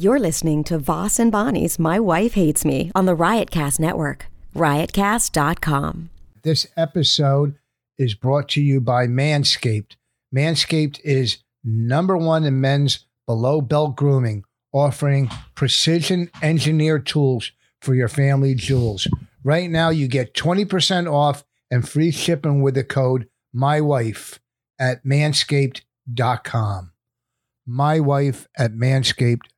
You're listening to Voss and Bonnie's My Wife Hates Me on the Riotcast Network. Riotcast.com. This episode is brought to you by Manscaped. Manscaped is number one in men's below belt grooming, offering precision engineered tools for your family jewels. Right now, you get 20% off and free shipping with the code MyWife at manscaped.com. My wife at manscaped.com.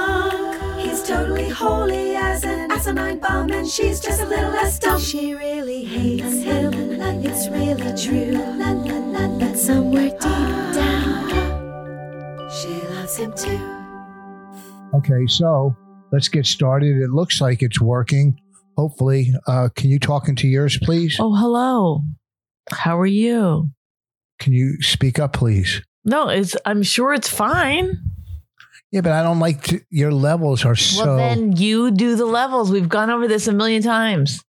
He's totally holy as an asinine bomb, and she's just a little less dumb. She really hates him, it's really true. But somewhere deep down, she loves him too. Okay, so let's get started. It looks like it's working. Hopefully, uh, can you talk into yours, please? Oh, hello. How are you? Can you speak up, please? No, it's. I'm sure it's fine. Yeah, but I don't like to, your levels are so. Well, then you do the levels. We've gone over this a million times.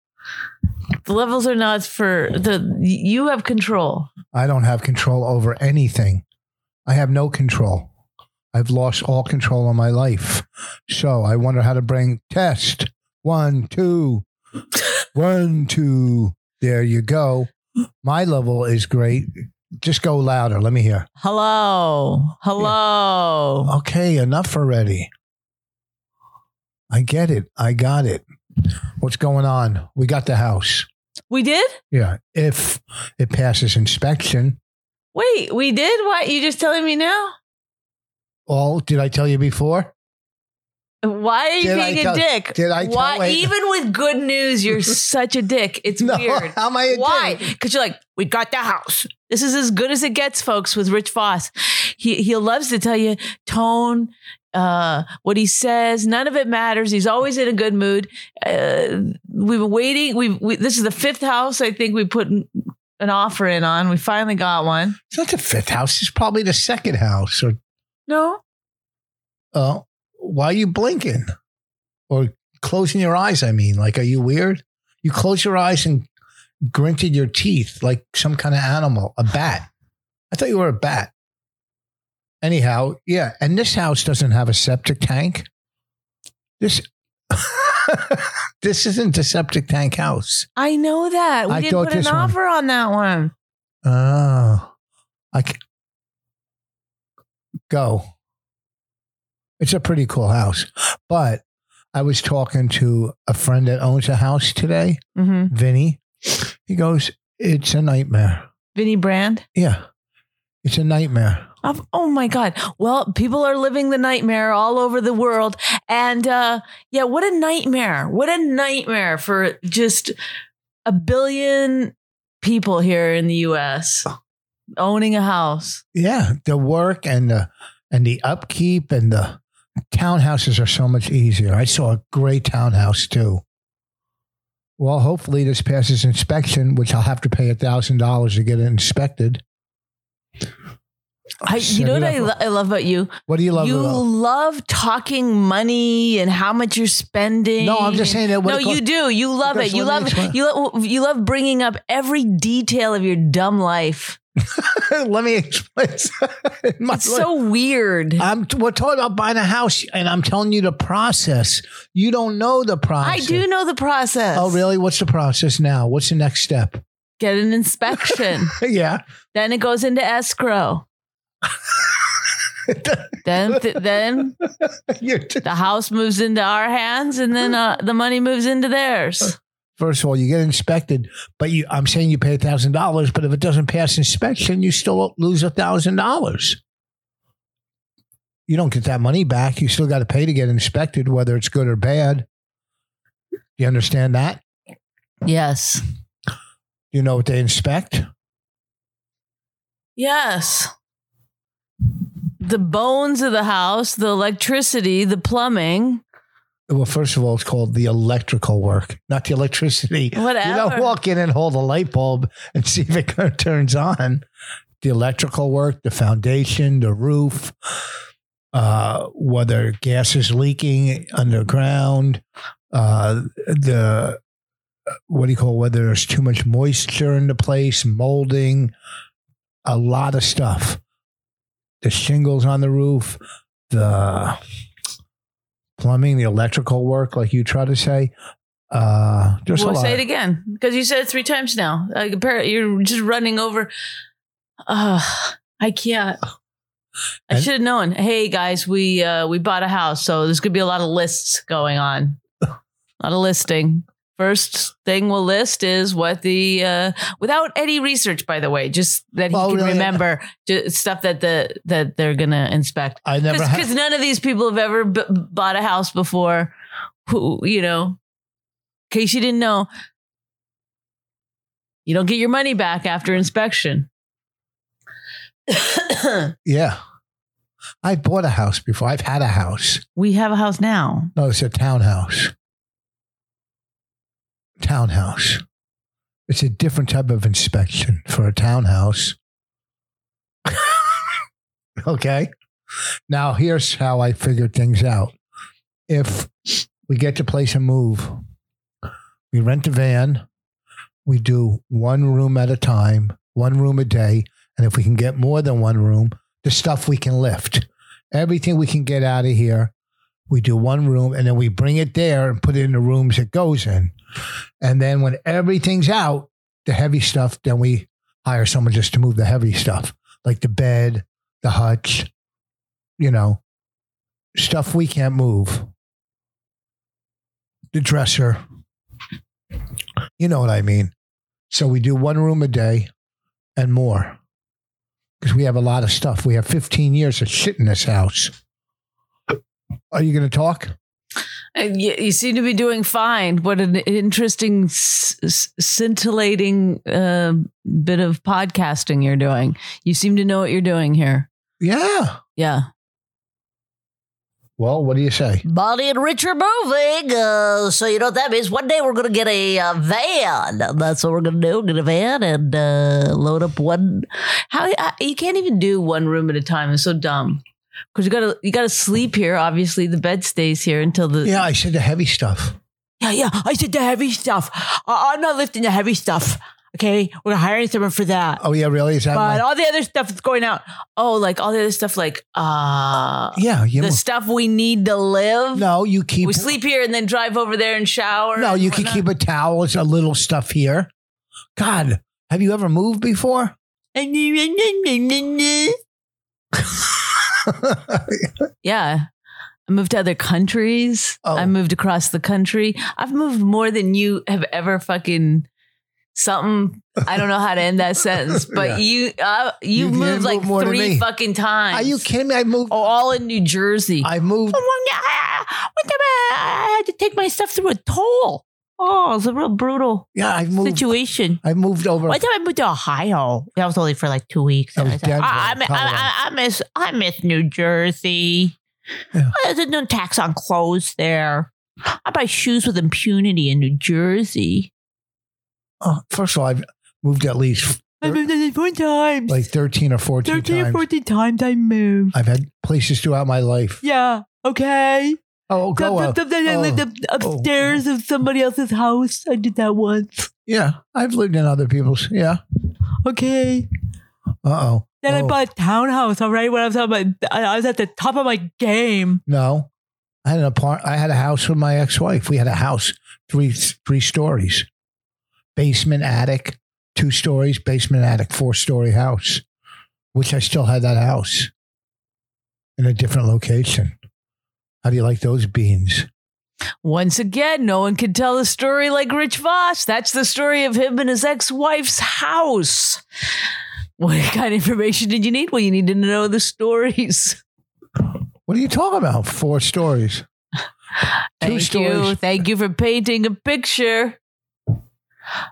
The levels are not for the. You have control. I don't have control over anything. I have no control. I've lost all control of my life. So I wonder how to bring test one, two, one, two. There you go. My level is great. Just go louder. Let me hear. Hello. Hello. Okay, enough already. I get it. I got it. What's going on? We got the house. We did? Yeah. If it passes inspection. Wait, we did? What? You just telling me now? Oh, did I tell you before? Why are you Did being tell- a dick? did I tell- Why, even with good news, you're such a dick. It's No, weird. how am I a Why? Because you're like, we got the house. This is as good as it gets, folks, with Rich Voss. He he loves to tell you tone, uh, what he says. None of it matters. He's always in a good mood. Uh, we've been waiting. We've we, this is the fifth house I think we put an offer in on. We finally got one. It's not the fifth house. It's probably the second house. Or No, uh, why are you blinking? Or closing your eyes, I mean. Like, are you weird? You close your eyes and gritted your teeth like some kind of animal, a bat. I thought you were a bat. Anyhow, yeah. And this house doesn't have a septic tank. This this isn't a septic tank house. I know that. We I didn't put an one- offer on that one. Oh, I c- go. It's a pretty cool house, but I was talking to a friend that owns a house today, Mm-hmm. Vinny. He goes, "It's a nightmare." Vinny Brand. Yeah, it's a nightmare. Of, oh my God. Well, people are living the nightmare all over the world. And uh, yeah, what a nightmare. What a nightmare for just a billion people here in the US owning a house. Yeah, the work and the and the upkeep and the townhouses are so much easier. I saw a great townhouse too. Well, hopefully this passes inspection, which I'll have to pay a thousand dollars to get it inspected. I, you know what I, lo- I love about you? What do you love you about? love talking money and how much you're spending. No, I'm just saying that No, you do. You love it. You love you love you love bringing up every detail of your dumb life. Let me explain. It's so weird. I'm we're talking about buying a house, and I'm telling you the process. You don't know the process. I do know the process. Oh, really? What's the process now? What's the next step? Get an inspection. yeah. then it goes into escrow. then th- then just- the house moves into our hands, and then uh, the money moves into theirs. First of all, you get inspected, but you I'm saying you pay a thousand dollars, but if it doesn't pass inspection, you still lose a thousand dollars. You don't get that money back. You still got to pay to get inspected, whether it's good or bad. Do you understand that? Yes. You know what they inspect? Yes. The bones of the house, the electricity, the plumbing. Well, first of all, it's called the electrical work, not the electricity. Whatever. You don't walk in and hold a light bulb and see if it turns on. The electrical work, the foundation, the roof, uh, whether gas is leaking underground, uh, the what do you call whether there's too much moisture in the place, molding, a lot of stuff. The shingles on the roof, the plumbing, the electrical work, like you try to say. Uh, there's Well, say it again because you said it three times now. Like, appar- you're just running over. Uh, I can't. I should have known. Hey guys, we uh, we bought a house, so there's gonna be a lot of lists going on. A lot of listing. First thing we'll list is what the uh, without any research, by the way, just that he Well, can really, remember stuff that the that they're gonna inspect. I never. Because none of these people have ever b- bought a house before. Who you know? In case you didn't know, you don't get your money back after inspection. Yeah. I bought a house before. I've had a house. we have a house now. No, it's a townhouse. Townhouse. It's a different type of inspection for a townhouse. okay. Now, here's how I figured things out. If we get to place a move, we rent a van, we do one room at a time, one room a day. And if we can get more than one room, the stuff we can lift, everything we can get out of here, we do one room and then we bring it there and put it in the rooms it goes in. And then when everything's out, the heavy stuff, then we hire someone just to move the heavy stuff, like the bed, the hutch, you know, stuff we can't move. The dresser. You know what I mean. So we do one room a day and more. Because we have a lot of stuff. We have 15 years of shit in this house. Are you going to talk? Uh, You, you seem to be doing fine. What an interesting, s- s- scintillating uh, bit of podcasting you're doing. You seem to know what you're doing here. Yeah. Yeah. Well, what do you say? Bonnie and Rich are moving. Uh, so you know what that means? One day we're going to get a uh, van. That's what we're going to do. Get a van and uh, load up one. How uh, you can't even do one room at a time. It's so dumb. Because you gotta you gotta sleep here. Obviously, the bed stays here until the Yeah, I said the heavy stuff. Yeah, yeah. I said the heavy stuff. I- I'm not lifting the heavy stuff. Okay, we're hiring someone for that. Oh, yeah, really? Is that But my- all the other stuff is going out. oh, like all the other stuff, like uh, yeah, you the stuff we need to live. No, you keep. we sleep here and then drive over there and shower. No, and you can whatnot. keep a towel. It's a little stuff here. God, have you ever moved before? Yeah. I moved to other countries. Oh. I moved across the country. I've moved more than you have ever fucking something. I don't know how to end that sentence, but Yeah. you uh, you, You moved move like three fucking times. Are you kidding me? I moved. Oh, all in New Jersey. I moved. What the, I had to take my stuff through a toll. Oh, it's a real brutal Yeah, I moved. situation. I moved over. One time I moved to Ohio. That was only for like two weeks. That was I, Denver, I, I. I, I, I miss I miss New Jersey. Yeah. Uh, There's no tax on clothes there. I buy shoes with impunity in New Jersey. Oh, first of all, I've moved at least I moved four times. like 13 or 14 13 or times. 14 times I moved. I've had places throughout my life. Yeah. Okay. Oh, go up. Lived Oh. up, upstairs of somebody else's house. I did that once. Yeah, I've lived in other people's. Yeah. Okay. Uh oh. Then I Oh. bought a townhouse. All right, when I was on my, I I was at the top of my game. No, I had an apart. I had a house with my ex-wife. We had a house, three three stories, basement, attic, two stories, basement, attic, four story house, which I still had that house. in a different location. How do you like those beans? Once again, no one can tell a story like Rich Voss. That's the story of him and his ex wife's house. What kind of information did you need? Well, you need to know the stories. What are you talking about? Four stories. Two Thank stories. you. Thank you for painting a picture.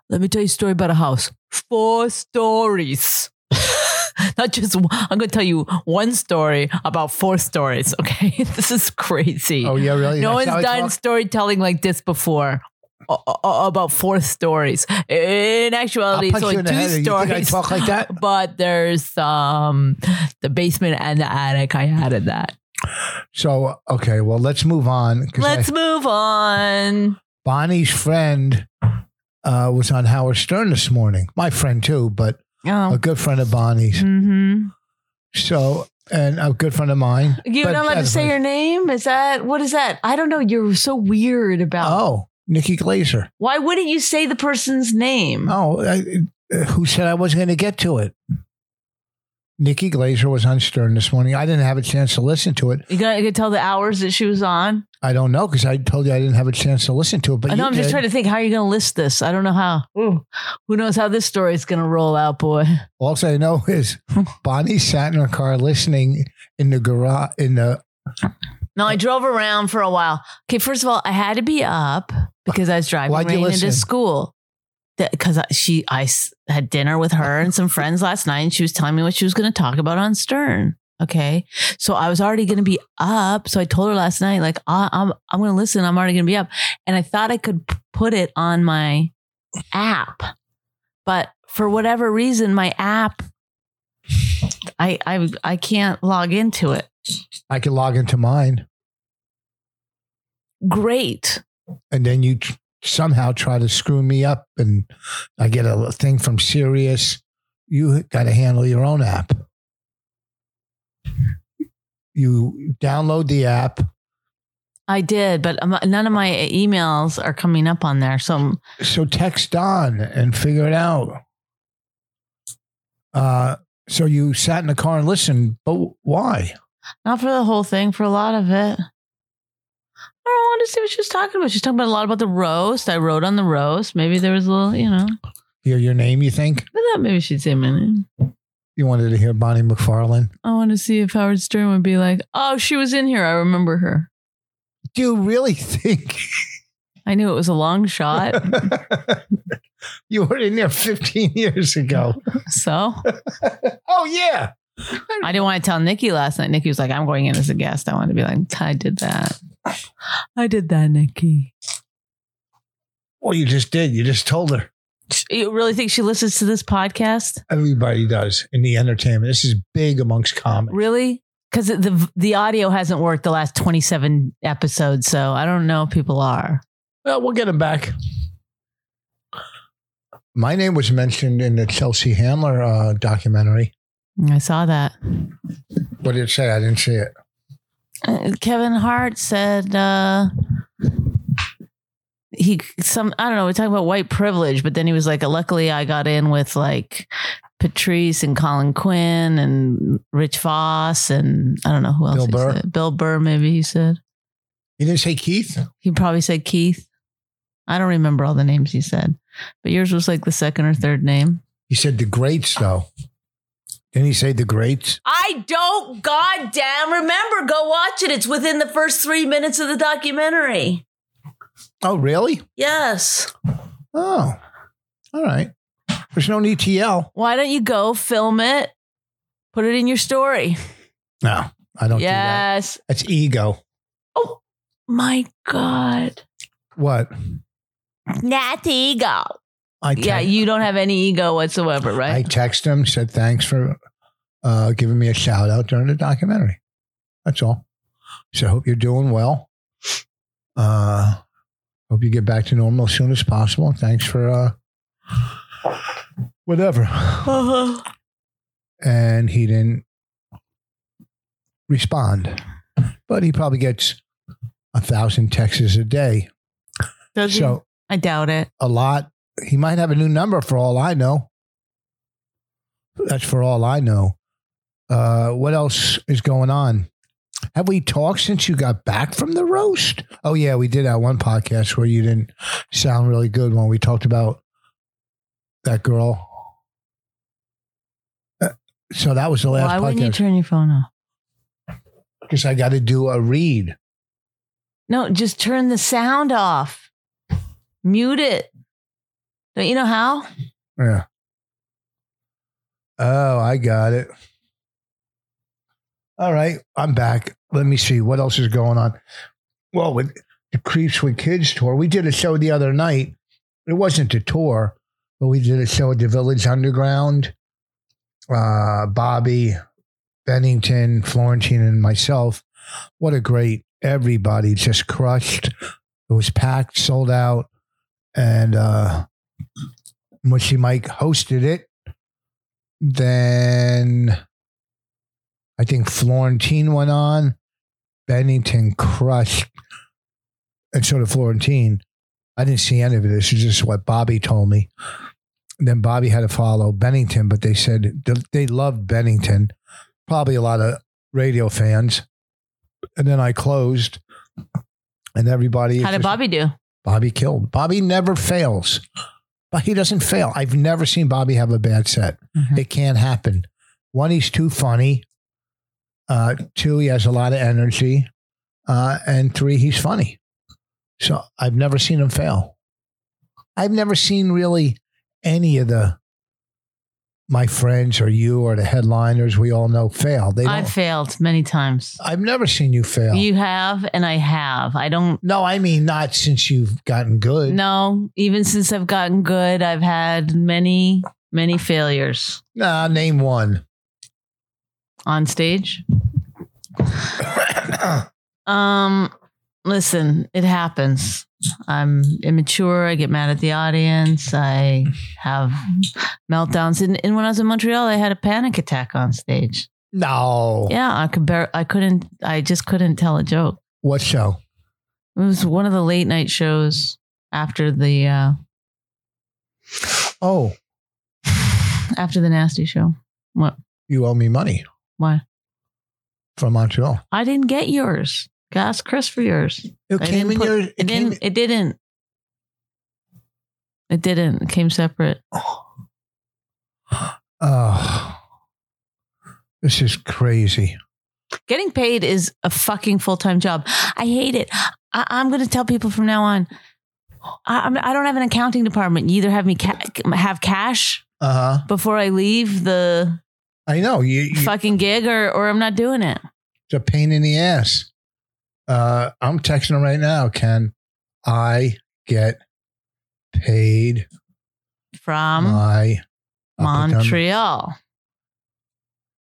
Let me tell you a story about a house. Four stories. Not just. I'm going to tell you one story about four stories. Okay. this is crazy. Oh yeah, really? no That's one's done talk? storytelling like this before. About four stories. In actuality, it's you only two head. Think I stories. talk like that? But there's um the basement and the attic. I added that. So okay, well let's move on. Let's move on. Bonnie's friend uh, was on Howard Stern this morning. My friend too, but Oh. a good friend of Bonnie's. Mm-hmm. So and a good friend of mine. You're But not allowed to say your name? Is that what is that? I don't know. You're so weird about Oh, Nikki Glazer. why wouldn't you say the person's name? Oh, I, uh, who said I wasn't going to get to it? Nikki Glazer was on Stern this morning. I didn't have a chance to listen to it. You got to tell the hours that she was on. I don't know because I told you I didn't have a chance to listen to it. But I know. I'm just trying to think how you're going to list this. I don't know how. Ooh. Who knows how this story is going to roll out, boy? All I know is Bonnie sat in her car listening in the garage in the No, I drove around for a while. Okay, first of all, I had to be up because I was driving Why'd you Rayna to school. Because she, I had dinner with her and some friends last night, and she was telling me what she was going to talk about on Stern. Okay, so I was already going to be up. So I told her last night, like, I, I'm, I'm going to listen. I'm already going to be up, and I thought I could put it on my app, but for whatever reason, my app, I, I, I can't log into it. I can log into mine, Great. and then you somehow try to screw me up, and I get a thing from Sirius. You got to handle your own app. You download the app. I did, but none of my emails are coming up on there. So So text Don and figure it out. Uh, so you sat in the car and listened, but why? not for the whole thing, for a lot of it. I want to see what she was talking about. She's talking about a lot about the roast. I wrote on the roast. Maybe there was a little, you know, Hear your name, you think? I thought maybe she'd say my name. You wanted to hear Bonnie McFarlane? I want to see if Howard Stern would be like, oh, she was in here. I remember her. Do you really think I knew it was a long shot. you were in there 15 years ago? so oh, yeah. I didn't want to tell Nikki last night. Nikki was like, I'm going in as a guest. I wanted to be like, I did that. I did that, Nikki. Well, you just did. You just told her. You really think she listens to this podcast? Everybody does in the entertainment. This is big amongst comics. Really? Because the the audio hasn't worked the last twenty seven episodes, so I don't know if people are. Well, we'll get them back. My name was mentioned in the Chelsea Handler uh, documentary. I saw that. What did it say? I didn't see it. Uh, Kevin Hart said uh, he some I don't know. We're talking about white privilege, but then he was like, "Luckily, I got in with like Patrice and Colin Quinn and Rich Voss and I don't know who else. Bill Burr? said. Bill Burr, maybe he said. He didn't say Keith? He probably said Keith. I don't remember all the names he said, but yours was like the second or third name. He said the greats, though. Didn't he say the greats? I don't goddamn remember. Go watch it. It's within the first three minutes of the documentary. Oh, really? Yes. Oh, all right. There's no need to yell. Why don't you go film it? Put it in your story. No, I don't do that. yes. That's ego. Oh my God. What? Not ego. I Yeah, you don't have any ego whatsoever, right? I right? text him, said thanks for uh, giving me a shout out during the documentary. That's all. So I hope you're doing well. Uh, hope you get back to normal as soon as possible. Thanks for uh, whatever. Uh-huh. And he didn't respond, but he probably gets a thousand texts a day. Does he? So I doubt it. a lot. He might have a new number for all I know. That's for all I know. Uh, what else is going on? Have we talked since you got back from the roast? Oh yeah, we did that one podcast where you didn't sound really good when we talked about that girl. Uh, So that was the last Why wouldn't you podcast turn your phone off? because I got to do a read. No, just turn the sound off. Mute it. Don't you know how? Yeah. Oh, I got it. All right, I'm back. Let me see what else is going on. Well, with the Creeps with Kids tour, we did a show the other night. It wasn't a tour, but we did a show at the Village Underground. Uh, Bobby, Bennington, Florentine, and myself. What a great! Everybody just crushed. It was packed, sold out, and uh, Mushy Mike hosted it. Then I think Florentine went on. Bennington crushed, and so did Florentine. I didn't see any of it. This is just what Bobby told me. Then Bobby had to follow Bennington, but they said they loved Bennington. Probably a lot of radio fans. And then I closed, and everybody. How did just- Bobby do? Bobby killed. Bobby never fails. But he doesn't fail. I've never seen Bobby have a bad set. Mhm. It can't happen. One, he's too funny. Uh, two, he has a lot of energy. Uh, and three, he's funny. So I've never seen him fail. I've never seen really any of the my friends or you or the headliners we all know fail. They I've failed many times. I've never seen you fail. You have, and I have. I don't no, I mean not since you've gotten good. No, Even since I've gotten good, I've had many, many failures Nah, name one. on stage. Um, listen, it happens. I'm immature. I get mad at the audience. I have meltdowns. And, and when I was in Montreal, I had a panic attack on stage. no. Yeah, I could bear. I couldn't. I just couldn't tell a joke. What show? It was one of the late night shows after the uh Oh, after the nasty show. What? you owe me money Why? from Montreal. I didn't get yours. Ask Chris for yours. It I came didn't in put- your. It, It didn't. It didn't. It didn't. It came separate. oh, this is crazy. Getting paid is a fucking full time job. I hate it. I, I'm going to tell people from now on. I, I'm, I don't have an accounting department. You either have me ca- have cash Uh huh. before I leave the I know you. you fucking gig, or or I'm not doing it. it's a pain in the ass. Uh, I'm texting him right now. Can I get paid From my up and down- Montreal.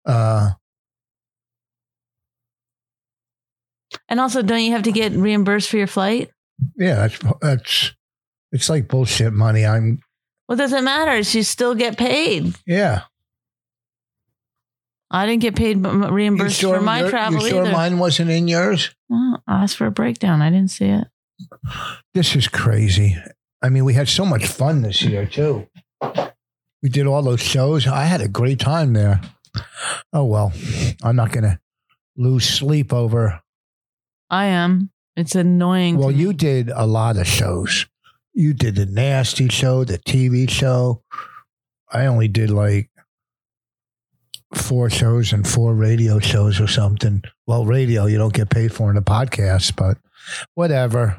Uh, And also, don't you have to get reimbursed for your flight? yeah, that's that's. It's like bullshit money. I'm Well, doesn't matter. You still get paid. yeah. I didn't get paid reimbursed sure, for my your- travel you sure either. mine wasn't in yours? Well, I asked for a breakdown. I didn't see it. This is crazy. I mean, we had so much fun this year too. We did all those shows. I had a great time there. Oh well, I'm not gonna lose sleep over. I am. It's annoying. Well, you did a lot of shows. You did the nasty show, the TV show. I only did like four shows and four radio shows or something. Well, radio you don't get paid for in a podcast, but whatever.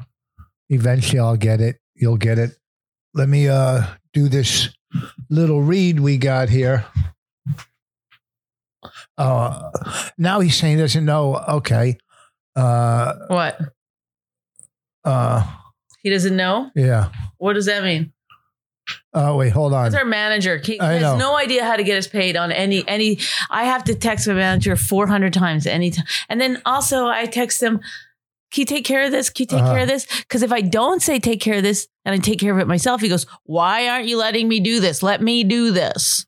Eventually I'll get it. You'll get it. Let me uh do this little read we got here. Uh now he's saying he doesn't know. Okay. Uh What? uh He doesn't know? yeah. What does that mean? Oh wait, hold on. He's our manager. He I has know. no idea how to get us paid on any any. I have to text my manager four hundred times anytime, and then also I text them. Can you take care of this? Can you take Uh-huh. care of this? Because if I don't say take care of this and I take care of it myself, he goes, "Why aren't you letting me do this? Let me do this."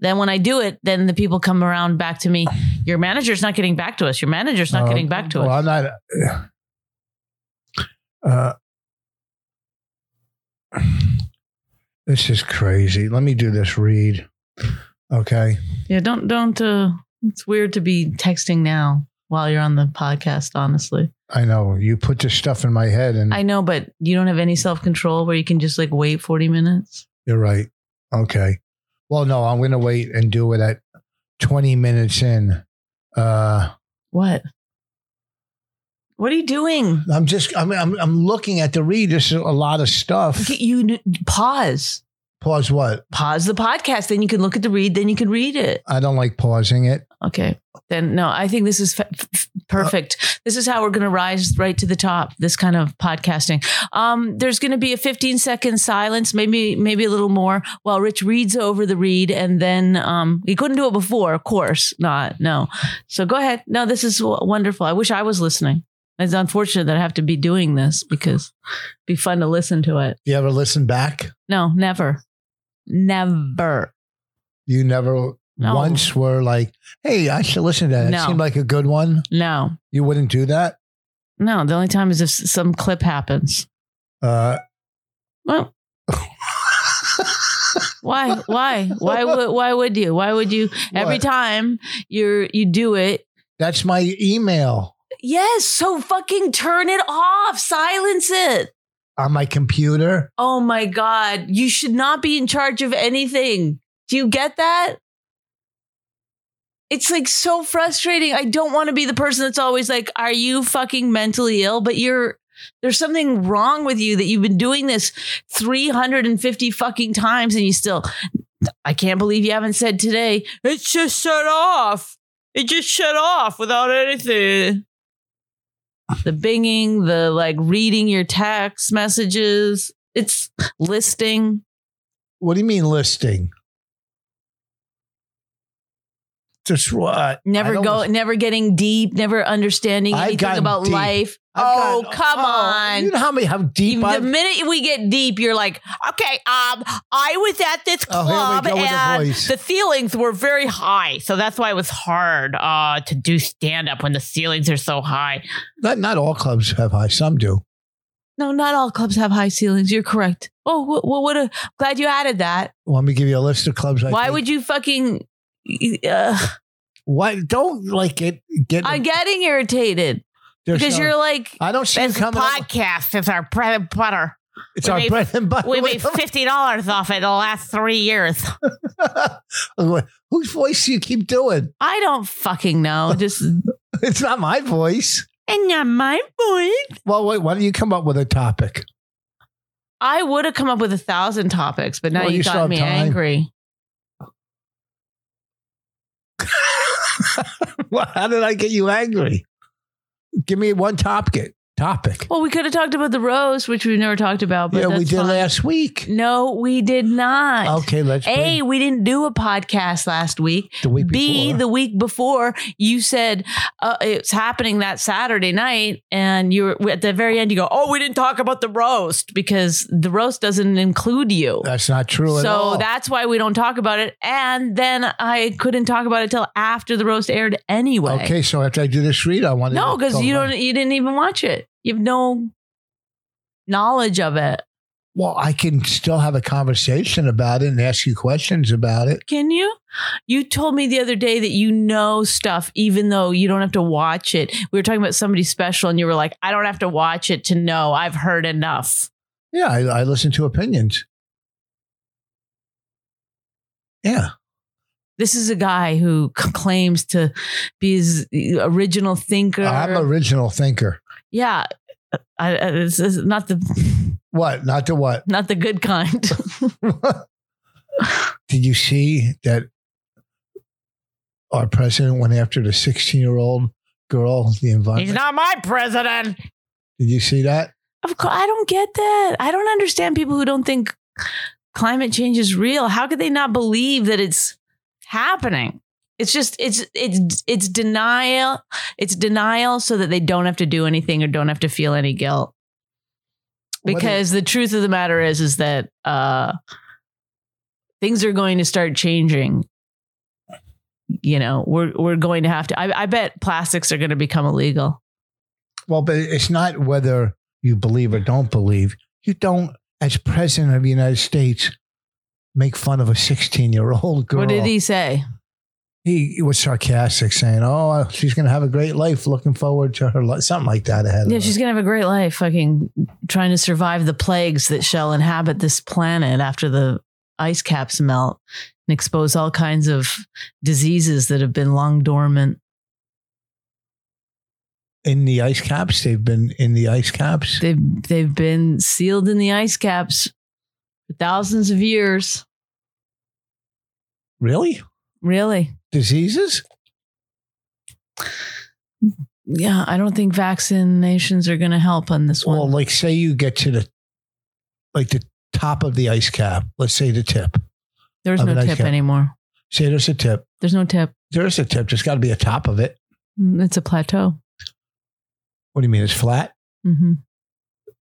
Then when I do it, then the people come around back to me. Your manager's not getting back to us. Your manager's not Uh, getting back to well, us. Well, I'm not. Uh, this is crazy. Let me do this read. Okay. Yeah, don't don't. uh It's weird to be texting now. while you're on the podcast, honestly. I know you put this stuff in my head, and I know, but you don't have any self control where you can just like wait 40 minutes. you're right. Okay. Well, no, I'm going to wait and do it at 20 minutes in. Uh, What? What are you doing? I'm just, I'm, I'm, I'm looking at the read. There's a lot of stuff. You pause. Pause what? Pause the podcast. Then you can look at the read. Then you can read it. I don't like pausing it. Okay. Then no, I think this is f- f- perfect. this is how we're going to rise right to the top. This kind of podcasting. Um, there's going to be a 15 second silence, maybe maybe a little more, while Rich reads over the read, and then um, he couldn't do it before, of course not. No. So go ahead. No, this is w- wonderful. I wish I was listening. It's unfortunate that I have to be doing this because it'd be fun to listen to it. You ever listen back? No, never, never. You never No. once were like, hey, I should listen to that. No. It seemed like a good one. No, You wouldn't do that? no. The only time is if s- some clip happens. Uh, Well, why? Why? Why would? Why would you? Why would you? Every What? time you're you do it. that's my email Yes. So fucking turn it off. Silence it. on my computer. Oh my god. You should not be in charge of anything. Do you get that? It's like so frustrating. I don't want to be the person that's always like, "Are you fucking mentally ill?" But you're. There's something wrong with you that you've been doing this 350 fucking times and you still. I can't believe you haven't said today. It's just shut off. It just shut off without anything. The binging, the like reading your text messages. It's listing. What do you mean listing? Just what? I Never don't- go, never getting deep, never understanding I've anything gotten about deep. life. I've oh, gotten- come oh, on. You know how many how deep the I minute we get deep, you're like, okay, um, I was at this Oh, here we club go with the and voice. the ceilings were very high, so that's why it was hard uh, to do stand up when the ceilings are so high. not not all clubs have high. Some do. No, not all clubs have high ceilings. You're correct. Oh, well, what a glad you added that. Want me to give you a list of clubs? I why think? would you fucking? Uh, Why don't like it? Get I'm getting irritated there's because no- you're like. I don't see you This coming. up- podcast is our bread and butter. It's we our made- bread and butter. We made fifty dollars off it the last three years. Whose voice do you keep doing? I don't fucking know. Just It's not my voice. and not my voice. Well, wait. Why don't you come up with a topic? I would have come up with a thousand topics, but now Well, you, you still got have me time. angry. how did I get you angry? Give me one topic. Topic. Well, we could have talked about the roast, which we've never talked about. But yeah, we did fine. last week. No, we did not. Okay, let's. A, bring we didn't do a podcast last week. the week B, before. the week before, you said uh, it's happening that Saturday night, and you were at the very end. You go, "Oh, we didn't talk about the roast because the roast doesn't include you." That's not true at so that's why we don't talk about it. And then I couldn't talk about it till after the roast aired anyway. Okay, so after I do this read, I want to. No, because you don't. You didn't even watch it. You have no knowledge of it. Well, I can still have a conversation about it and ask you questions about it. Can you? You told me the other day that you know stuff, even though you don't have to watch it. We were talking about somebody special, and you were like, "I don't have to watch it to know. I've heard enough." Yeah, I, I listen to opinions. Yeah, This is a guy who claims to be his original thinker. I'm an original thinker. Yeah, I, I, this is not the What? Not the what? not the good kind. Did you see that our president went after the 16 year old girl, the environment? He's not my president. Did you see that? Of course, I don't get that. I don't understand people who don't think climate change is real. How could they not believe that it's happening? It's just it's it's it's denial. It's denial so that they don't have to do anything or don't have to feel any guilt. Because the truth of the matter is is that uh things are going to start changing. You know, we're we're going to have to I, I bet plastics are going to become illegal. Well, but it's not whether you believe or don't believe. You don't, as president of the United States, make fun of a 16 year old girl. What did he say? He, was sarcastic, saying, "Oh, uh, she's going to have a great life. Looking forward to her life." Something like that ahead. Yeah, she's her. gonna have a great life, fucking trying to survive the plagues that shall inhabit this planet after the ice caps melt and expose all kinds of diseases that have been long dormant. in the ice caps. They've been in the ice caps. They've they've been sealed in the ice caps for thousands of years. Really, Really? Diseases? Yeah, I don't think vaccinations are gonna help on this one. Well, like say you get to the like the top of the ice cap. Let's say the tip. There's no tip cap. anymore. Say there's a tip. There's no tip. There's a tip. There's got to be a top of it. Mm, It's a plateau. What do you mean? It's flat? hmm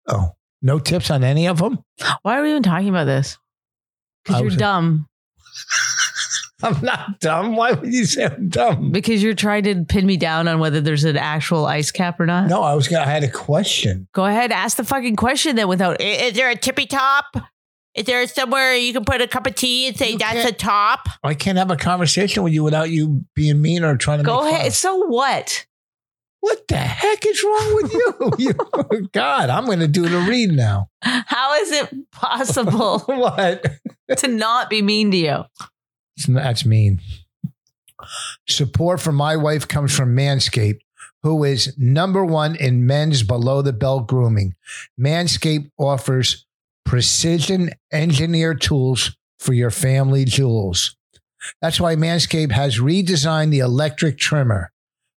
Oh, no tips on any of them. Why are we even talking about this? Because you're dumb. I'm not dumb. Why would you say I'm dumb? Because you're trying to pin me down on whether there's an actual ice cap or not. No, I was gonna. I had a question. Go ahead, ask the fucking question then without I- Is there a tippy top? Is there somewhere you can put a cup of tea and say You that's can't- a top? I can't have a conversation with you without you being mean or trying to Go make ahead. fun. So what? What the heck is wrong with you? you God, I'm going to do the read now. How is it possible what? to not be mean to you? That's mean. Support for my wife comes from Manscaped, who is number one in men's below the belt grooming. Manscaped offers precision engineered tools for your family jewels. That's why Manscaped has redesigned the electric trimmer.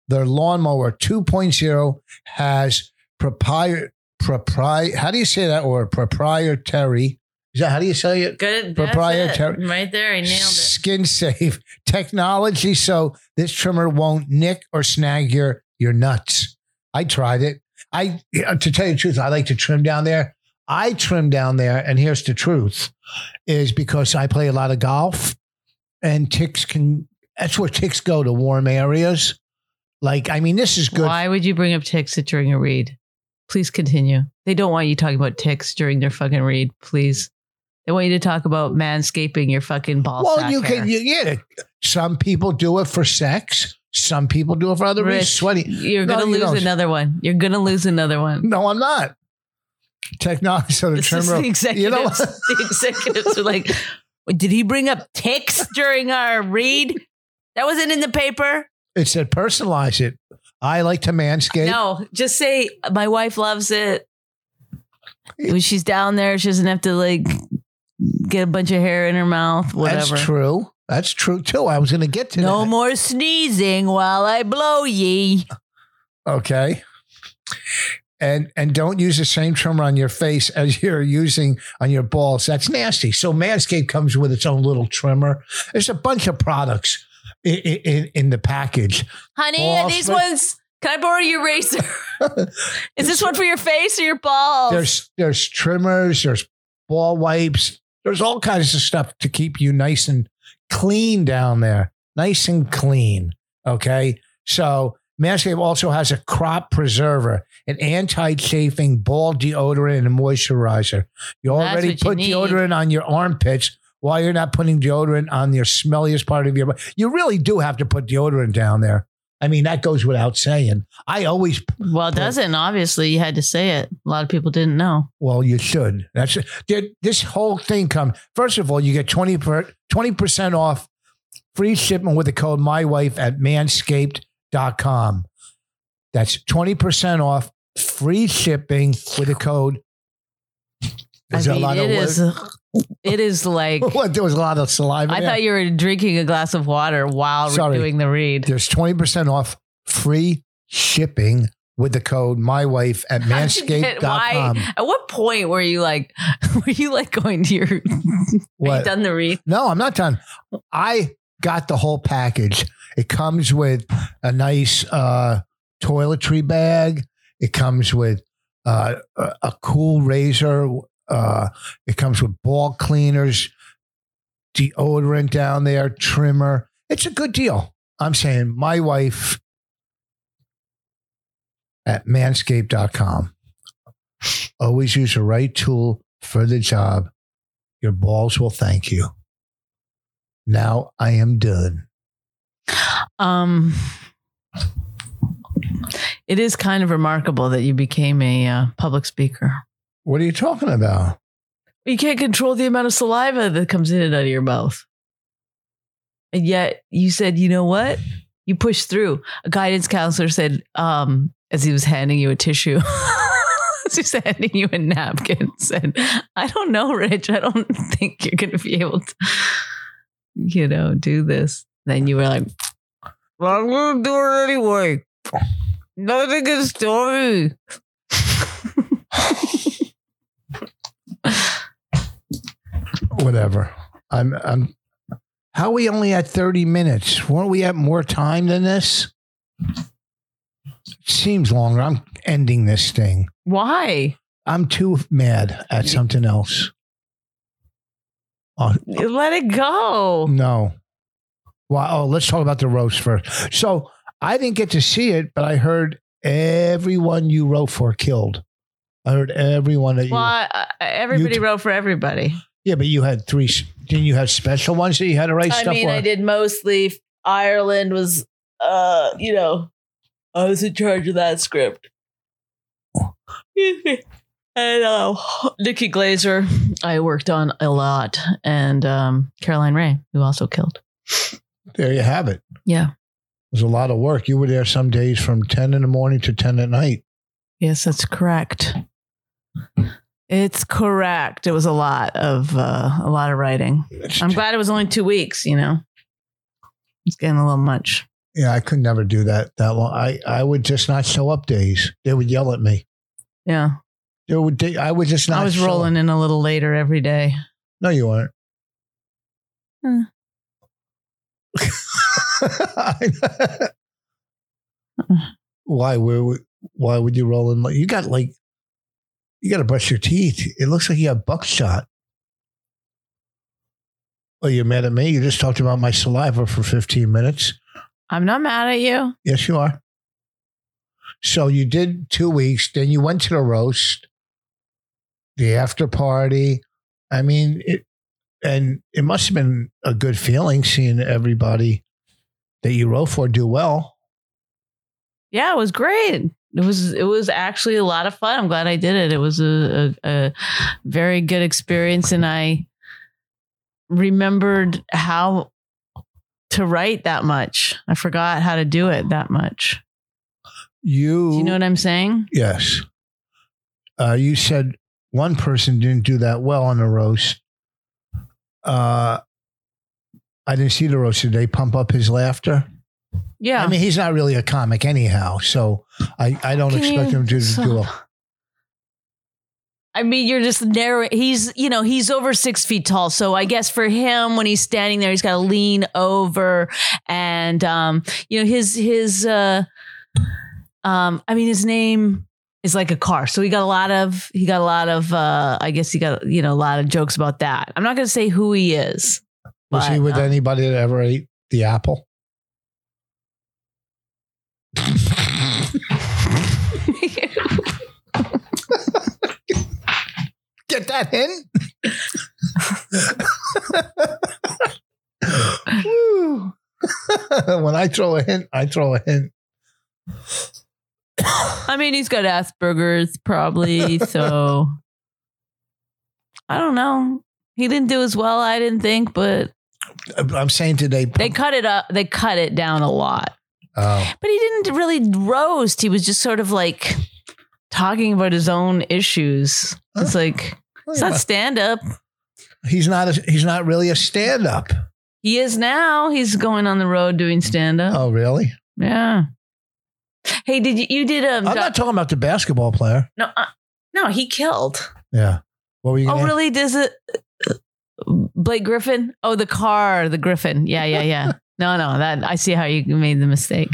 Their lawnmower 2.0 has propri- propri- how do you say that word? Proprietary. Is that how do you say it? Good. Proprietary- Right there. I nailed it. Skin safe technology so this trimmer won't nick or snag your your nuts. I tried it. I uh, to tell you the truth, I like to trim down there. I trim down there, and here's the truth: is because I play a lot of golf, and ticks can. That's where ticks go to warm areas. Like, I mean, this is good. Why would you bring up ticks during a read? Please continue. They don't want you talking about ticks during their fucking read. Please. They want you to talk about manscaping your fucking ball well, you hair. can. You, yeah, some people do it for sex. Some people do it for other reasons. Sweaty. You're No, gonna you lose don't. another one. You're gonna lose another one. No, I'm not. Technology. So the This the executives. You know, the executives are like, did he bring up ticks during our read? That wasn't in the paper. it said personalize it. I like to manscape. No, just say my wife loves it. When she's down there, she doesn't have to like get a bunch of hair in her mouth. Whatever. That's true. That's true too. I was going to get to No that. more sneezing while I blow ye. Okay. And and don't use the same trimmer on your face as you're using on your balls. That's nasty. So Manscaped comes with its own little trimmer. There's a bunch of products in, in, in the package. Honey, Balls, these ones, can I borrow your razor? Is this one for your face or your balls? There's there's trimmers, there's ball wipes, there's all kinds of stuff to keep you nice and clean down there. Nice and clean. Okay. So Manscaped also has a crop preserver, an anti-chafing ball deodorant and a moisturizer. You already you put need. deodorant on your armpits. Why you're not putting deodorant on your smelliest part of your body? You really do have to put deodorant down there. I mean, that goes without saying. I always well, it doesn't. Obviously, you had to say it. A lot of people didn't know. Well, you should. That's this whole thing comes. First of all, you get 20 percent off free shipment with the code MyWife at manscaped.com. That's 20% off free shipping with the code. Is I there a lot it of is. It is like? What, there was a lot of saliva. I there. thought you were drinking a glass of water while Sorry. doing the read. There's 20% off free shipping with the code MyWife at Why? manscaped.com. At what point were you like? Were you like going to your? Are you done the read? No, I'm not done. I got the whole package. It comes with a nice uh, toiletry bag. It comes with uh, a, a cool razor. Uh, it comes with ball cleaners, deodorant down there, trimmer. It's a good deal. I'm saying my wife at manscaped.com. Always use the right tool for the job. Your balls will thank you. Now I am done. Um, it is kind of remarkable that you became a uh, public speaker. What are you talking about? You can't control the amount of saliva that comes in and out of your mouth. And yet you said, you know what? You pushed through. A guidance counselor said, um, as he was handing you a tissue, as he was handing you a napkin, said, I don't know, Rich. I don't think you're going to be able to, you know, do this. Then you were like, well, I'm going to do it anyway. Nothing can stop me. Whatever. I'm. I'm. How are we only at thirty minutes? Weren't we at more time than this? seems longer. I'm ending this thing. Why? I'm too mad at something else. Oh, Let it go. no. Well, oh, let's talk about the roast first. So I didn't get to see it, but I heard everyone you wrote for killed. I heard everyone that you. Well, I, I- everybody You wrote for everybody. Yeah, but you had three. Didn't you have special ones that you had to write I stuff I mean? I did mostly. Ireland was, uh, you know, I was in charge of that script. And uh, Nikki Glazer, I worked on a lot, and um, Caroline Rhea, who also killed. There you have it. Yeah. It was a lot of work. You were there some days from 10 in the morning to 10 at night. Yes, that's correct. It's correct. It was a lot of uh, a lot of writing. I'm glad it was only two weeks. You know, it's getting a little much. Yeah, I could never do that that long. I, I would just not show up days. They would yell at me. Yeah, They would, they, I would just not I was rolling up. in a little later every day. No, you weren't. Hmm. why? Where? would- Why would you roll in? You got like, you got to brush your teeth. It looks like you have buckshot. Oh, you're mad at me? You just talked about my saliva for 15 minutes. I'm not mad at you. Yes, you are. So you did two weeks, then you went to the roast, the after party. I mean, it, and it must have been a good feeling seeing everybody that you wrote for do well. Yeah, it was great. It was it was actually a lot of fun. I'm glad I did it. It was a, a, a very good experience, and I remembered how to write that much. I forgot how to do it that much. You, Do you know what I'm saying? yes. Uh, you said one person didn't do that well on the roast. Uh, I didn't see the roast. Did they pump up his laughter? Yeah. I mean, he's not really a comic anyhow, so I, I don't Can expect you- him to so- do a I mean, you're just narrowing. He's, you know, he's over six feet tall. So I guess for him, when he's standing there, he's got to lean over, and um, you know, his his uh, um, I mean, his name is like a car. So he got a lot of he got a lot of uh, I guess he got you know a lot of jokes about that. I'm not going to say who he is. Was he with um, anybody that ever ate the apple? Get that hint? When I throw a hint, I throw a hint. I mean, he's got Asperger's probably. so I don't know. He didn't do as well, I didn't think, but I'm saying today. they cut it up. They cut it down a lot. Oh, But he didn't really roast. He was just sort of like talking about his own issues. It's like it's not stand up. he's not. A, he's not really a stand-up. He is now. He's going on the road doing stand up. Oh, really? Yeah. Hey, did you you did um I'm doc- not talking about the basketball player. no uh, no he killed. Yeah. What were you? Oh gonna- really? Does it? Blake Griffin? Oh, the car, the Griffin. Yeah, yeah, yeah. no, no, that I see how you made the mistake.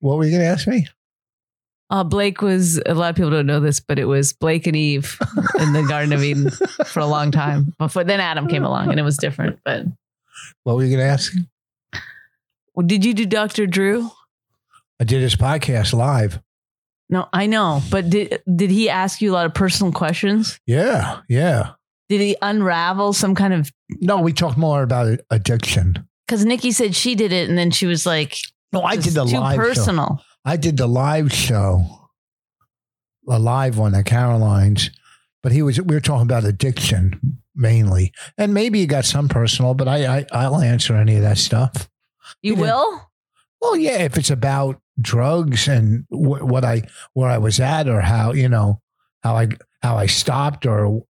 What were you going to ask me? Uh, Blake was a lot of people don't know this, but it was Blake and Eve in the Garden of Eden for a long time. Before then, Adam came along and it was different. But What were you going to ask? well, did you do Doctor Drew? I did his podcast live. No, I know, but did did he ask you a lot of personal questions? Yeah, yeah. Did he unravel some kind of? No, we talked more about addiction. Because Nikki said she did it, and then she was like, No, I did the too live show. I did the live show, a live one at Caroline's, but he was. We were talking about addiction mainly, and maybe you got some personal, but I, I I'll answer any of that stuff. You You know, will? Well, yeah, if it's about drugs and wh- what I where I was at, or how you know how I how I stopped, or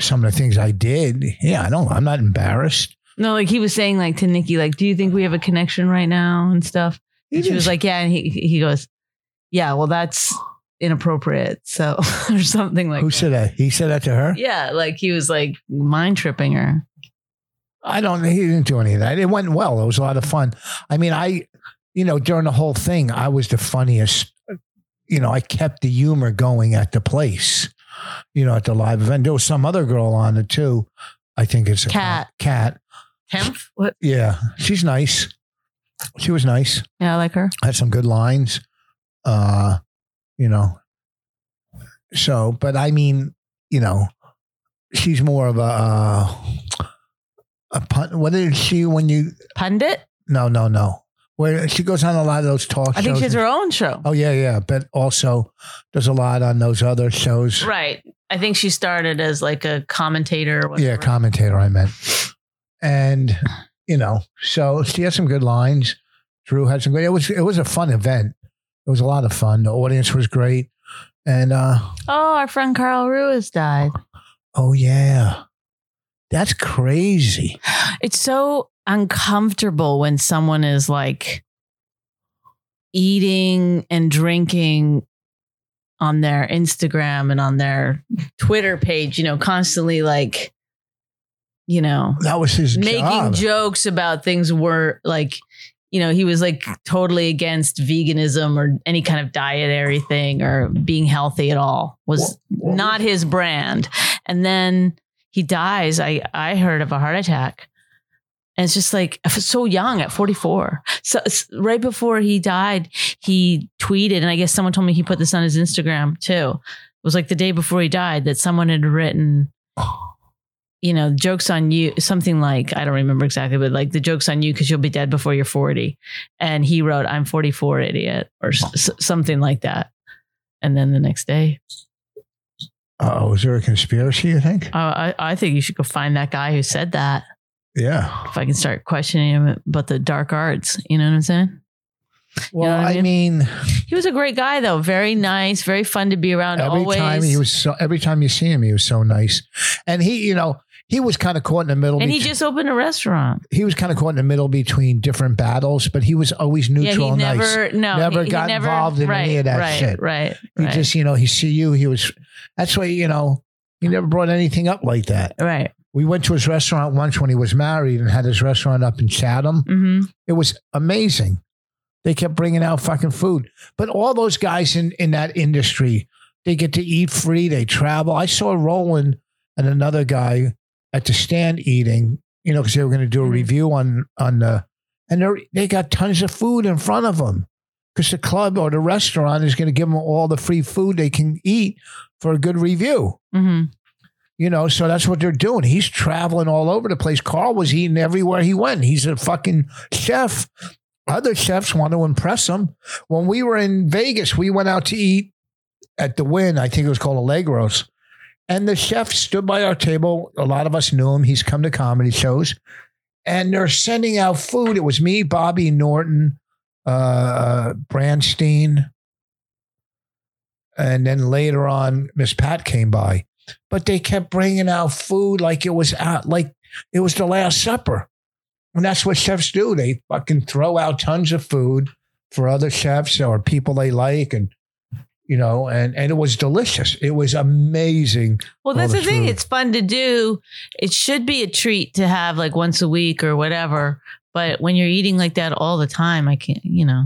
some of the things I did. Yeah, I don't. I'm not embarrassed. No, like he was saying, like to Nikki, like, do you think we have a connection right now and stuff? And she was like, yeah. And he he goes, yeah. Well, that's inappropriate. So or something like. "Who that. said that?" He said that to her. Yeah, like he was like mind tripping her. I don't. He didn't do any of that. It went well. It was a lot of fun. I mean, I, you know, during the whole thing, I was the funniest. You know, I kept the humor going at the place. You know, at the live event, there was some other girl on it too. I think it's a Kat. Cat. Kempf? What? Yeah, she's nice. She was nice. Yeah, I like her. Had some good lines. Uh, you know. So, but I mean, you know, she's more of a uh, a pun. What is she when you Pundit? no, no, no. Where she goes on a lot of those talk I think she has her own show. oh yeah, yeah. But also does a lot on those other shows. Right. I think she started as like a commentator. Or whatever. Yeah, commentator. I meant, and you know, so she has some good lines. Drew had some good. It was it was a fun event. It was a lot of fun. The audience was great, and uh oh, our friend Carl Ruiz died. oh yeah, that's crazy. It's so uncomfortable when someone is like eating and drinking on their Instagram and on their Twitter page, you know, constantly like, you know, That was his making job. jokes about things were like, you know, he was like totally against veganism or any kind of dietary thing or being healthy at all was What- what not his brand. And then he dies. I I heard of a heart attack. And it's just like so young at 44. So right before he died, he tweeted, and I guess someone told me he put this on his Instagram too. It was like the day before he died that someone had written, you know, jokes on you, something like, I don't remember exactly, but like the jokes on you because you'll be dead before you're 40. And he wrote, I'm 44, idiot, or s- something like that. And then the next day, Oh, is there a conspiracy? You think? uh, I, I think you should go find that guy who said that. Yeah. If I can start questioning him about the dark arts, you know what I'm saying? Well, what I I mean, He was a great guy, though. Very nice, very fun to be around. every always. time he was so. Every time you see him, he was so nice, and he, you know, he was kind of caught in the middle. and he just opened a restaurant. he was kind of caught in the middle between different battles, but he was always Yeah, neutral he and nice. never, no, Never he- he got involved in right, any of that right, shit. Right, He right, just, you know, he see you. He was. That's why you know he never brought anything up like that. right. We went to his restaurant once when he was married and had his restaurant up in Chatham. hmm It was amazing. They kept bringing out fucking food, but all those guys in in that industry, they get to eat free. They travel. I saw Roland and another guy at the stand eating. You know, because they were going to do a Mhm. review on on the, and they they got tons of food in front of them because the club or the restaurant is going to give them all the free food they can eat for a good review. hmm You know, so that's what they're doing. He's traveling all over the place. Carl was eating everywhere he went. He's a fucking chef. Other chefs want to impress him. When we were in Vegas, we went out to eat at the Wynn. I think it was called Allegros. And the chef stood by our table. A lot of us knew him. He's come to comedy shows. And they're sending out food. It was me, Bobby Norton, uh, Brandstein. And then later on, Miss Pat came by but they kept bringing out food like it was out like it was the last supper and that's what chefs do they fucking throw out tons of food for other chefs or people they like and you know and and it was delicious it was amazing Well, that's the thing. food. It's fun to do. It should be a treat to have like once a week or whatever. But when you're eating like that all the time, I can't, you know.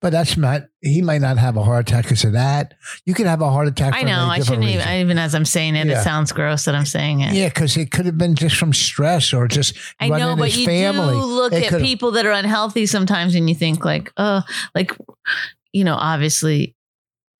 but that's not he might not have a heart attack because of that you could have a heart attack I know. I shouldn't even, even as I'm saying it, Yeah. it sounds gross that I'm saying it. yeah because it could have been just from stress or just I running know, but you family do look It at could've- people that are unhealthy sometimes and you think like, oh, like, you know, obviously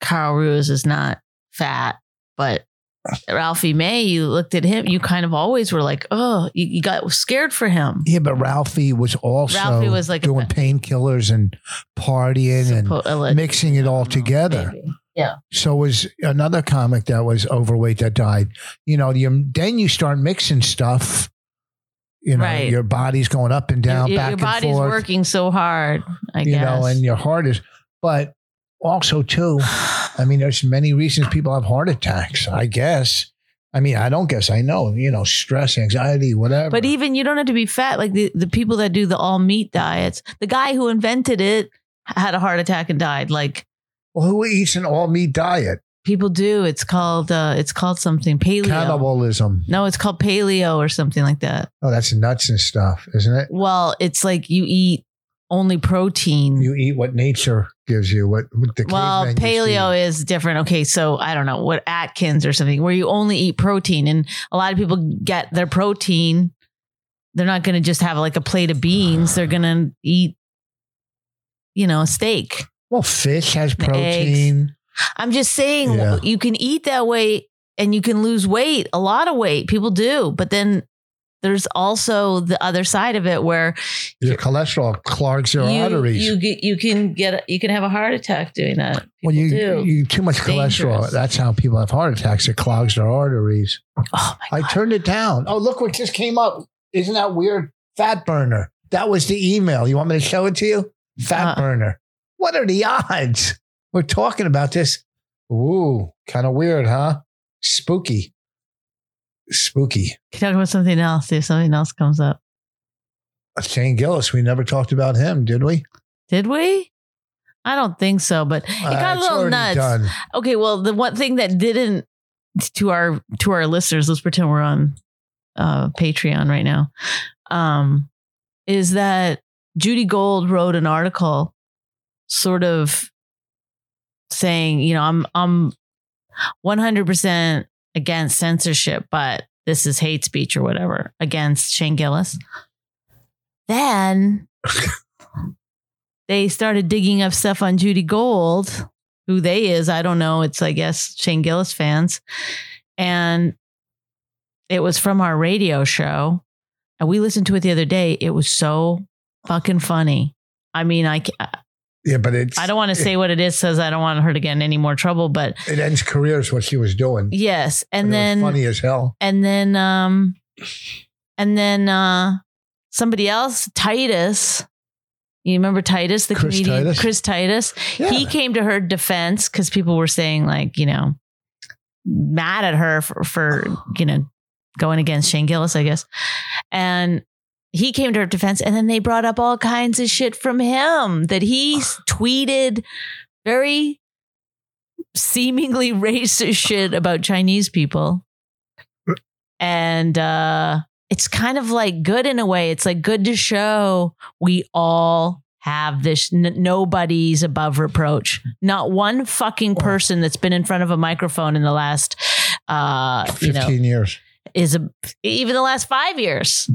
Carl Ruiz is not fat, but Ralphie May, you looked at him, you kind of always were like, oh, you, you got scared for him. Yeah, but Ralphie was also Ralphie was like doing painkillers and partying Suppo- and alleged- mixing it all uh-huh, together. Maybe. Yeah. So was another comic that was overweight that died. You know, you, then you start mixing stuff. You know, Right. your body's going up and down, your, back your and body's working so hard, I guess. you guess. know, and your heart is. But also too, I mean, there's many reasons people have heart attacks. I guess. I mean, I don't guess. I know. You know, stress, anxiety, whatever. But even you don't have to be fat. Like the, the people that do the all meat diets, the guy who invented it had a heart attack and died. Like well, who eats an all meat diet? people do. It's called uh it's called something paleo. Cannibalism. No, it's called paleo or something like that. Oh, that's nuts and stuff, isn't it? Well, it's like you eat only protein. You eat what nature gives you. What, what the well, cavemen used to paleo is different. Okay, so I don't know what Atkins or something where you only eat protein, and a lot of people get their protein. They're not going to just have like a plate of beans. They're going to eat, you know, a steak. Well, fish has protein. I'm just saying Yeah. you can eat that way and you can lose weight, a lot of weight. People do, but then there's also the other side of it where Your cholesterol clogs your you, arteries. you get you can get you can have a heart attack doing that. People when you do. you too much Dangerous. cholesterol, that's how people have heart attacks. It clogs their arteries. oh my God. I turned it down. Oh, look what just came up. Isn't that weird? Fat burner. That was the email. You want me to show it to you? Fat Uh. burner. What are the odds? We're talking about this. Ooh, kind of weird, huh? Spooky. Spooky. Can you talk about something else? See if something else comes up. Shane Gillis, we never talked about him, did we? Did we? I don't think so, but it Uh, got a little nuts. done. Okay, well, the one thing that didn't to our to our listeners, let's pretend we're on uh Patreon right now. Um is that Judy Gold wrote an article sort of saying, you know, I'm I'm 100% against censorship, but this is hate speech or whatever against Shane Gillis. Then they started digging up stuff on Judy Gold, who they is, I don't know. It's I guess Shane Gillis fans. And it was from our radio show. And we listened to it the other day. It was so fucking funny. I mean, I Yeah, but it's I don't want to say what it is says I don't want her to get in any more trouble, but it ends careers what she was doing. yes. And But it was then funny as hell. and then um and then uh somebody else titus you remember titus the Chris comedian Titus? chris titus Yeah. he came to her defense because people were saying like you know mad at her for, for you know going against shane gillis i guess and he came to her defense and then they brought up all kinds of shit from him that he tweeted very seemingly racist shit about chinese people and uh it's kind of like good in a way it's like good to show we all have this n- nobody's above reproach not one fucking person that's been in front of a microphone in the last uh you know 15 years. is a, even the last five years.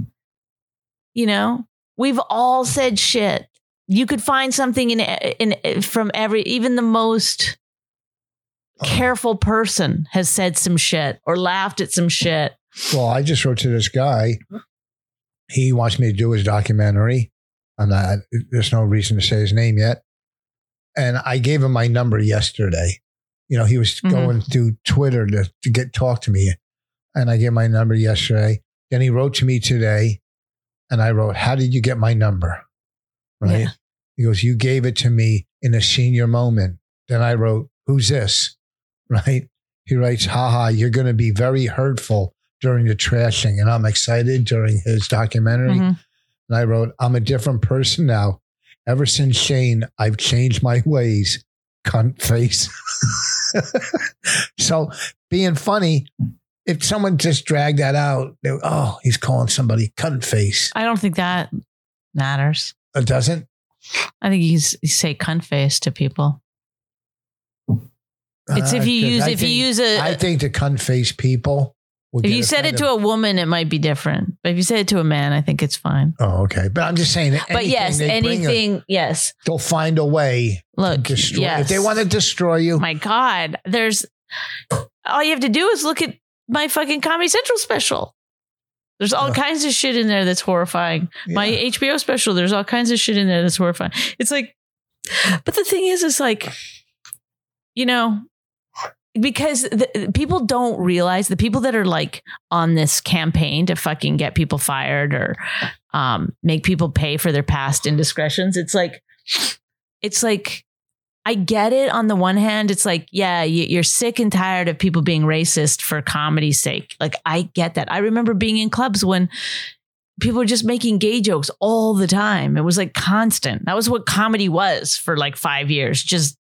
You know, we've all said shit. You could find something in in from every even the most careful person has said some shit or laughed at some shit. Well, I just wrote to this guy. He wants me to do his documentary. I'm not, there's no reason to say his name yet. And I gave him my number yesterday. You know, he was Mhm. going through Twitter to, to get talk to me. And I gave my number yesterday. Then he wrote to me today. And I wrote, How did you get my number? Right. Yeah. He goes, You gave it to me in a senior moment. Then I wrote, Who's this? Right. He writes, haha, you're going to be very hurtful during the trashing. And I'm excited during his documentary. Mhm. And I wrote, I'm a different person now. Ever since Shane, I've changed my ways. Cunt face. so being funny, if someone just dragged that out, they, oh, he's calling somebody cunt face. I don't think that matters. It doesn't. I think you, you say cunt face to people. It's if you Uh, 'cause use I if you think- use a I think the cunt face people. If you said it to a woman, it might be different. But if you say it to a man, I think it's fine. Oh, okay. But I'm just saying. but yes, they bring a- anything, yes. they'll find a way Look, to destroy. yes. If they want to destroy you, my God, there's All you have to do is look at my fucking Comedy Central special. There's all Yeah. kinds of shit in there that's horrifying. My HBO special, there's all kinds of shit in there that's horrifying. It's like, but the thing is, it's like, you know, because the, people don't realize the people that are like on this campaign to fucking get people fired or um, make people pay for their past indiscretions. It's like, it's like, I get it on the one hand. It's like, yeah, you- you're sick and tired of people being racist for comedy's sake. Like, I get that. I remember being in clubs when people were just making gay jokes all the time. It was like constant. That was what comedy was for like five years, just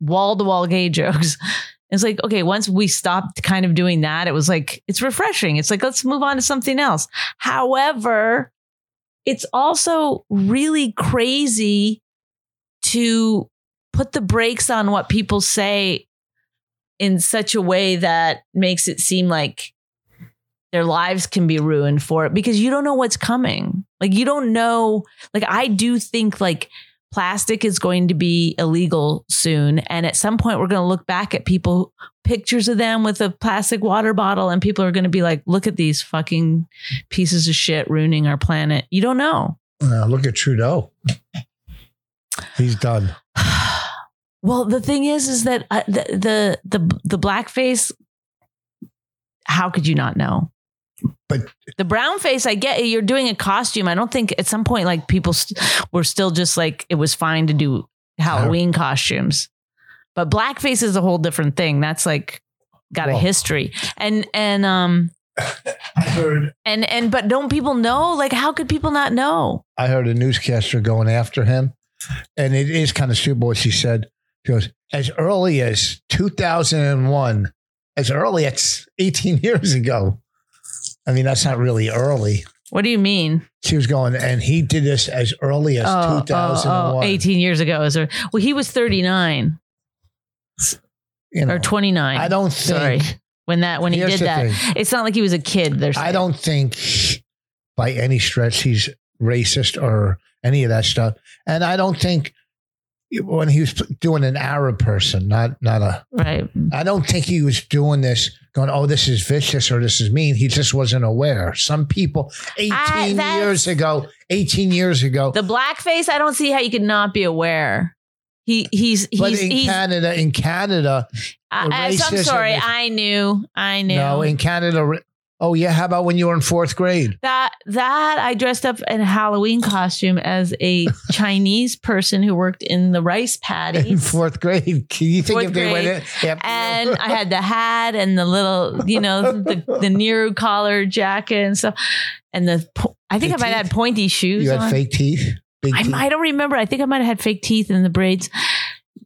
wall to wall gay jokes. It's like, okay, once we stopped kind of doing that, it was like, it's refreshing. It's like, let's move on to something else. However, it's also really crazy to put the brakes on what people say in such a way that makes it seem like their lives can be ruined for it because you don't know what's coming. Like you don't know like I do think like plastic is going to be illegal soon and at some point we're going to look back at people pictures of them with a plastic water bottle and people are going to be like look at these fucking pieces of shit ruining our planet. You don't know. Uh, look at Trudeau. He's done. Well, the thing is, is that uh, the, the the the blackface. How could you not know? But The brown face, I get it. You're doing a costume. I don't think at some point like people st- were still just like it was fine to do Halloween costumes, but blackface is a whole different thing. That's like got a history, and and um I heard and and but don't people know? Like, how could people not know? I heard a newscaster going after him, and it is kind of stupid what she said. She goes, as early as 2001, as early as 18 years ago. I mean, that's not really early. What do you mean? She was going, and he did this as early as Oh, oh, 2001. oh, 18 years ago. Is there, well, he was 39 you know, or 29. I don't Sorry. think. When that when he did that, thing. it's not like he was a kid. There's I don't think by any stretch he's racist or any of that stuff. And I don't think when he was doing an Arab person, not not a right. I don't think he was doing this going, oh, this is vicious or this is mean. He just wasn't aware. Some people 18 I- years ago, 18 years ago. The blackface, I don't see how you could not be aware. He he's but in he's Canada, in Canada, I, I, am sorry. is- I knew. I knew. no, in Canada, oh yeah, how about when you were in fourth grade? that that I dressed up in a Halloween costume as a Chinese person who worked in the rice In fourth grade, can you think Fourth if they went grade. in? after you? and I had the hat and the little, you know, the the Nehru collar jacket and stuff, and the I think The I might have had pointy shoes. you had on. fake teeth, I, teeth. I don't remember. I think I might have had fake teeth in the braids.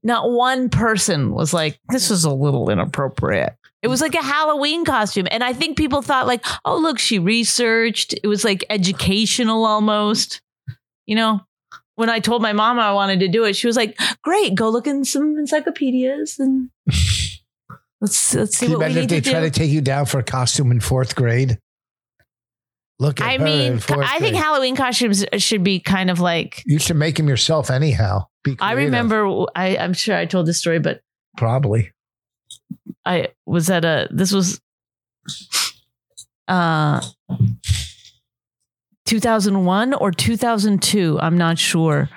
Not one person was like, "This is a little inappropriate." It was like a Halloween costume, and I think people thought like, "Oh, look, she researched." It was like educational almost, you know. When I told my mom I wanted to do it, she was like, "Great, go look in some encyclopedias and let's let's see Can you what we imagine if they to try do." to take you down for a costume in fourth grade? Look at I mean, I think. Halloween costumes should be kind of like. you should make them yourself anyhow. I remember. I, I'm sure I told this story, but probably. I was at a this was uh 2001 or 2002 I'm not sure.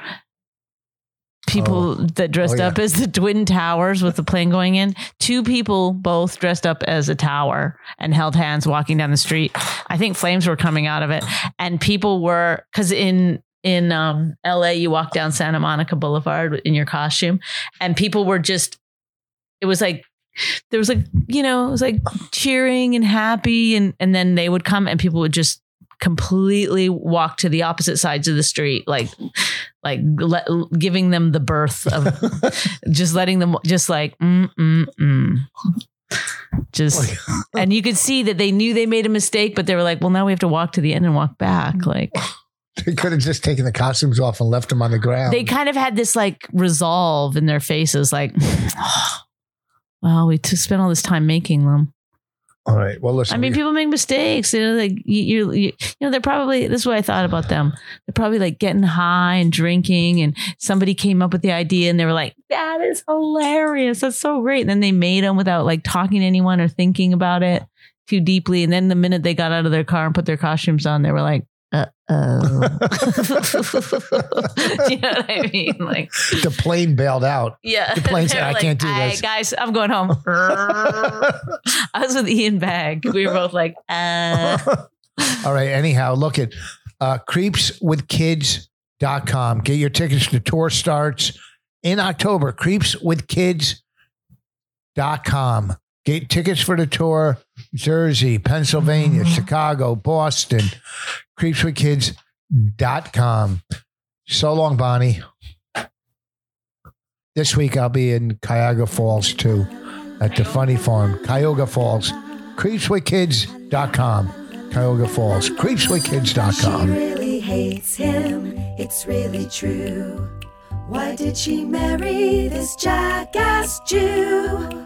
People that dressed Oh, yeah. up as the twin towers with the plane going in two people both dressed up as a tower and held hands walking down the street. I think flames were coming out of it. And people were cuz in in um LA you walk down Santa Monica Boulevard in your costume and people were just it was like there was like you know it was like cheering and happy and and then they would come and people would just completely walk to the opposite sides of the street like like let, giving them the birth of just letting them just like mm mm mm just and you could see that they knew they made a mistake but they were like well now we have to walk to the end and walk back like They could have just taken the costumes off and left them on the ground. they kind of had this like resolve in their faces like well we t- spent all this time making them All right. Well, listen. I mean, people make mistakes. You know, like you, you, you know, they're probably. This is what I thought about them. They're probably like getting high and drinking, and somebody came up with the idea, and they were like, "That is hilarious. That's so great." And then they made them without like talking to anyone or thinking about it too deeply. And then the minute they got out of their car and put their costumes on, they were like, "Uh oh." you know what I mean? Like, the plane bailed out. yeah. The plane said, were "I can't do "Hey, this." guys. I'm going home. I was with Ian Bagg. We were both like, uh. All right. Anyhow, look at uh, creepswithkids.com. Get your tickets. The tour starts in October. Creepswithkids.com. Get tickets for the tour. Jersey, Pennsylvania, Chicago, Boston. Creepswithkids.com. So long, Bonnie. This week I'll be in Cuyahoga Falls too at the Funny Farm. Cuyahoga Falls. Creepswithkids.com. Cuyahoga Falls. She Creepswithkids.com. really hates him, it's really true. Why did she marry this jackass Jew?